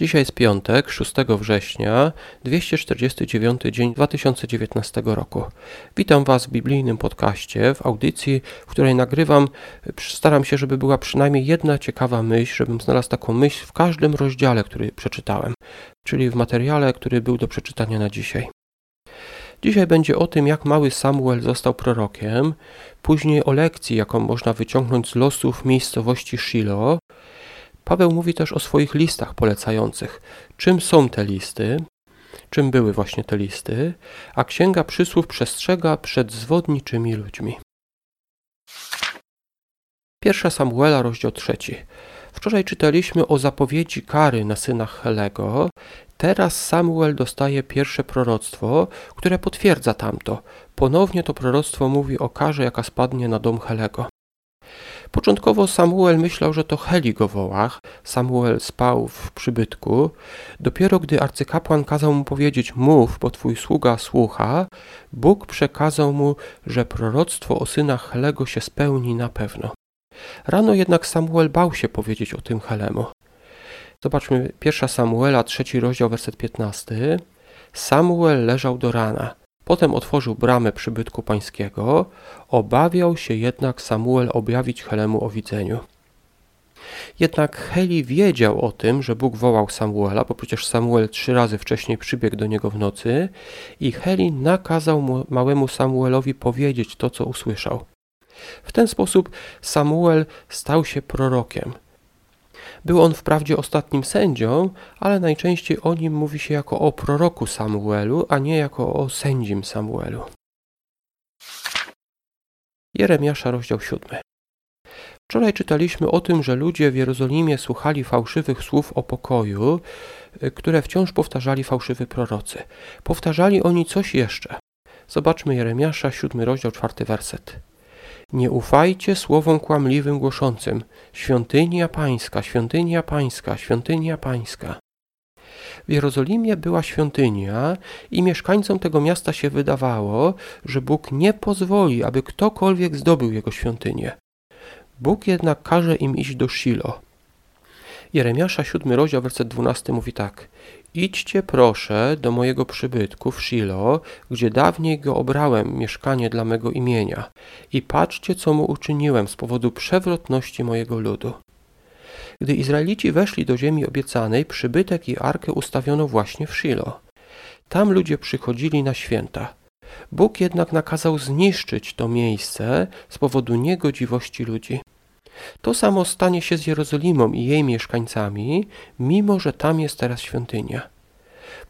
Dzisiaj jest piątek, 6 września, 249 dzień 2019 roku. Witam Was w biblijnym podcaście, w audycji, w której nagrywam. Staram się, żeby była przynajmniej jedna ciekawa myśl, żebym znalazł taką myśl w każdym rozdziale, który przeczytałem, czyli w materiale, który był do przeczytania na dzisiaj. Dzisiaj będzie o tym, jak mały Samuel został prorokiem, później o lekcji, jaką można wyciągnąć z losów miejscowości Shiloh, Paweł mówi też o swoich listach polecających. Czym są te listy? Czym były właśnie te listy? A Księga Przysłów przestrzega przed zwodniczymi ludźmi. Pierwsza Samuela, rozdział trzeci. Wczoraj czytaliśmy o zapowiedzi kary na synach Helego. Teraz Samuel dostaje pierwsze proroctwo, które potwierdza tamto. Ponownie to proroctwo mówi o karze, jaka spadnie na dom Helego. Początkowo Samuel myślał, że to Heli go woła. Samuel spał w przybytku. Dopiero gdy arcykapłan kazał mu powiedzieć: Mów, bo twój sługa słucha, Bóg przekazał mu, że proroctwo o synach Helego się spełni na pewno. Rano jednak Samuel bał się powiedzieć o tym Helemu. Zobaczmy, pierwsza Samuela, trzeci rozdział, werset 15. Samuel leżał do rana. Potem otworzył bramę przybytku pańskiego, obawiał się jednak Samuel objawić Helemu o widzeniu. Jednak Heli wiedział o tym, że Bóg wołał Samuela, bo przecież Samuel trzy razy wcześniej przybiegł do niego w nocy i Heli nakazał mu, małemu Samuelowi powiedzieć to, co usłyszał. W ten sposób Samuel stał się prorokiem. Był on wprawdzie ostatnim sędzią, ale najczęściej o nim mówi się jako o proroku Samuelu, a nie jako o sędzim Samuelu. Jeremiasza, rozdział 7. Wczoraj czytaliśmy o tym, że ludzie w Jerozolimie słuchali fałszywych słów o pokoju, które wciąż powtarzali fałszywi prorocy. Powtarzali oni coś jeszcze. Zobaczmy Jeremiasza, 7 rozdział, 4 werset. Nie ufajcie słowom kłamliwym głoszącym: Świątynia Pańska, świątynia Pańska, świątynia Pańska. W Jerozolimie była świątynia i mieszkańcom tego miasta się wydawało, że Bóg nie pozwoli, aby ktokolwiek zdobył jego świątynię. Bóg jednak każe im iść do Shilo. Jeremiasza 7 rozdział, werset 12 mówi tak. Idźcie proszę do mojego przybytku w Shilo, gdzie dawniej go obrałem mieszkanie dla mego imienia i patrzcie, co mu uczyniłem z powodu przewrotności mojego ludu. Gdy Izraelici weszli do ziemi obiecanej, przybytek i arkę ustawiono właśnie w Shilo. Tam ludzie przychodzili na święta. Bóg jednak nakazał zniszczyć to miejsce z powodu niegodziwości ludzi. To samo stanie się z Jerozolimą i jej mieszkańcami, mimo że tam jest teraz świątynia.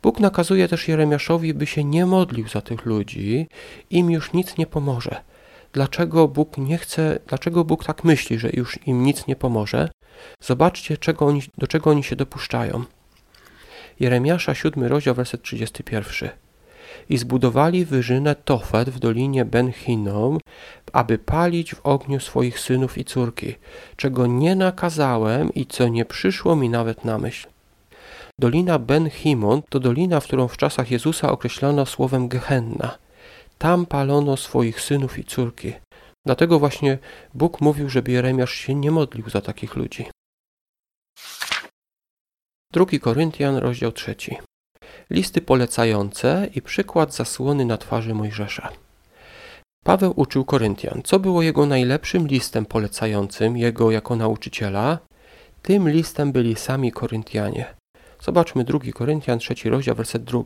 Bóg nakazuje też Jeremiaszowi, by się nie modlił za tych ludzi, im już nic nie pomoże. Dlaczego Bóg nie chce, dlaczego Bóg tak myśli, że już im nic nie pomoże? Zobaczcie, czego oni, do czego oni się dopuszczają. Jeremiasza 7 rozdział, werset 31 i zbudowali wyżynę Tofet w dolinie Ben Hinnom, aby palić w ogniu swoich synów i córki, czego nie nakazałem i co nie przyszło mi nawet na myśl. Dolina Ben Himon to dolina, w którą w czasach Jezusa określono słowem Gehenna. Tam palono swoich synów i córki. Dlatego właśnie Bóg mówił, żeby Jeremiasz się nie modlił za takich ludzi. Drugi Koryntian, rozdział trzeci listy polecające i przykład zasłony na twarzy Mojżesza. Paweł uczył Koryntian, co było jego najlepszym listem polecającym, jego jako nauczyciela. Tym listem byli sami Koryntianie. Zobaczmy 2 Koryntian, 3 rozdział, werset 2.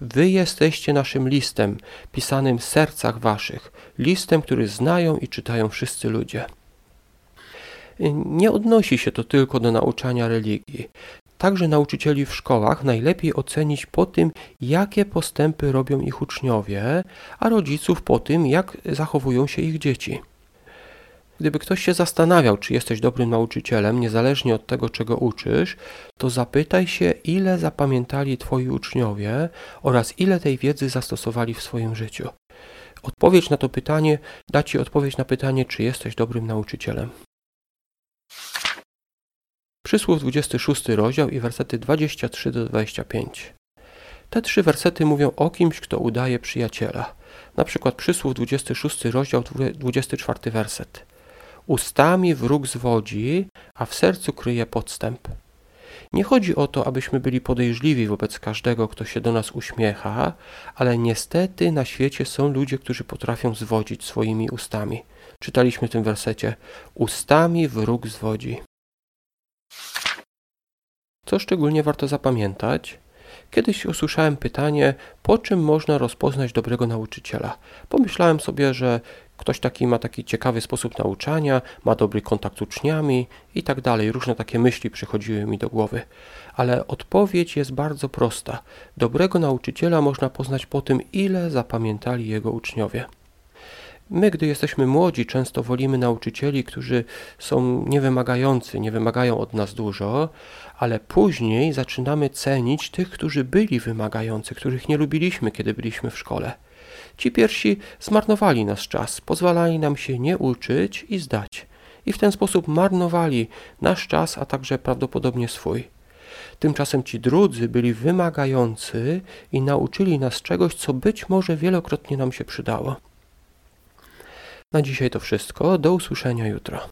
Wy jesteście naszym listem, pisanym w sercach waszych, listem, który znają i czytają wszyscy ludzie. Nie odnosi się to tylko do nauczania religii. Także nauczycieli w szkołach najlepiej ocenić po tym, jakie postępy robią ich uczniowie, a rodziców po tym, jak zachowują się ich dzieci. Gdyby ktoś się zastanawiał, czy jesteś dobrym nauczycielem, niezależnie od tego, czego uczysz, to zapytaj się, ile zapamiętali Twoi uczniowie oraz ile tej wiedzy zastosowali w swoim życiu. Odpowiedź na to pytanie da Ci odpowiedź na pytanie, czy jesteś dobrym nauczycielem. Przysłów 26 rozdział i wersety 23 do 25. Te trzy wersety mówią o kimś, kto udaje przyjaciela. Na przykład przysłów 26 rozdział 24 werset. Ustami wróg zwodzi, a w sercu kryje podstęp. Nie chodzi o to, abyśmy byli podejrzliwi wobec każdego, kto się do nas uśmiecha, ale niestety na świecie są ludzie, którzy potrafią zwodzić swoimi ustami. Czytaliśmy w tym wersecie: Ustami wróg zwodzi. Co szczególnie warto zapamiętać? Kiedyś usłyszałem pytanie, po czym można rozpoznać dobrego nauczyciela. Pomyślałem sobie, że ktoś taki ma taki ciekawy sposób nauczania, ma dobry kontakt z uczniami i tak dalej. Różne takie myśli przychodziły mi do głowy. Ale odpowiedź jest bardzo prosta. Dobrego nauczyciela można poznać po tym, ile zapamiętali jego uczniowie. My, gdy jesteśmy młodzi, często wolimy nauczycieli, którzy są niewymagający, nie wymagają od nas dużo, ale później zaczynamy cenić tych, którzy byli wymagający, których nie lubiliśmy, kiedy byliśmy w szkole. Ci pierwsi zmarnowali nasz czas, pozwalali nam się nie uczyć i zdać, i w ten sposób marnowali nasz czas, a także prawdopodobnie swój. Tymczasem ci drudzy byli wymagający i nauczyli nas czegoś, co być może wielokrotnie nam się przydało. Na dzisiaj to wszystko. Do usłyszenia jutro.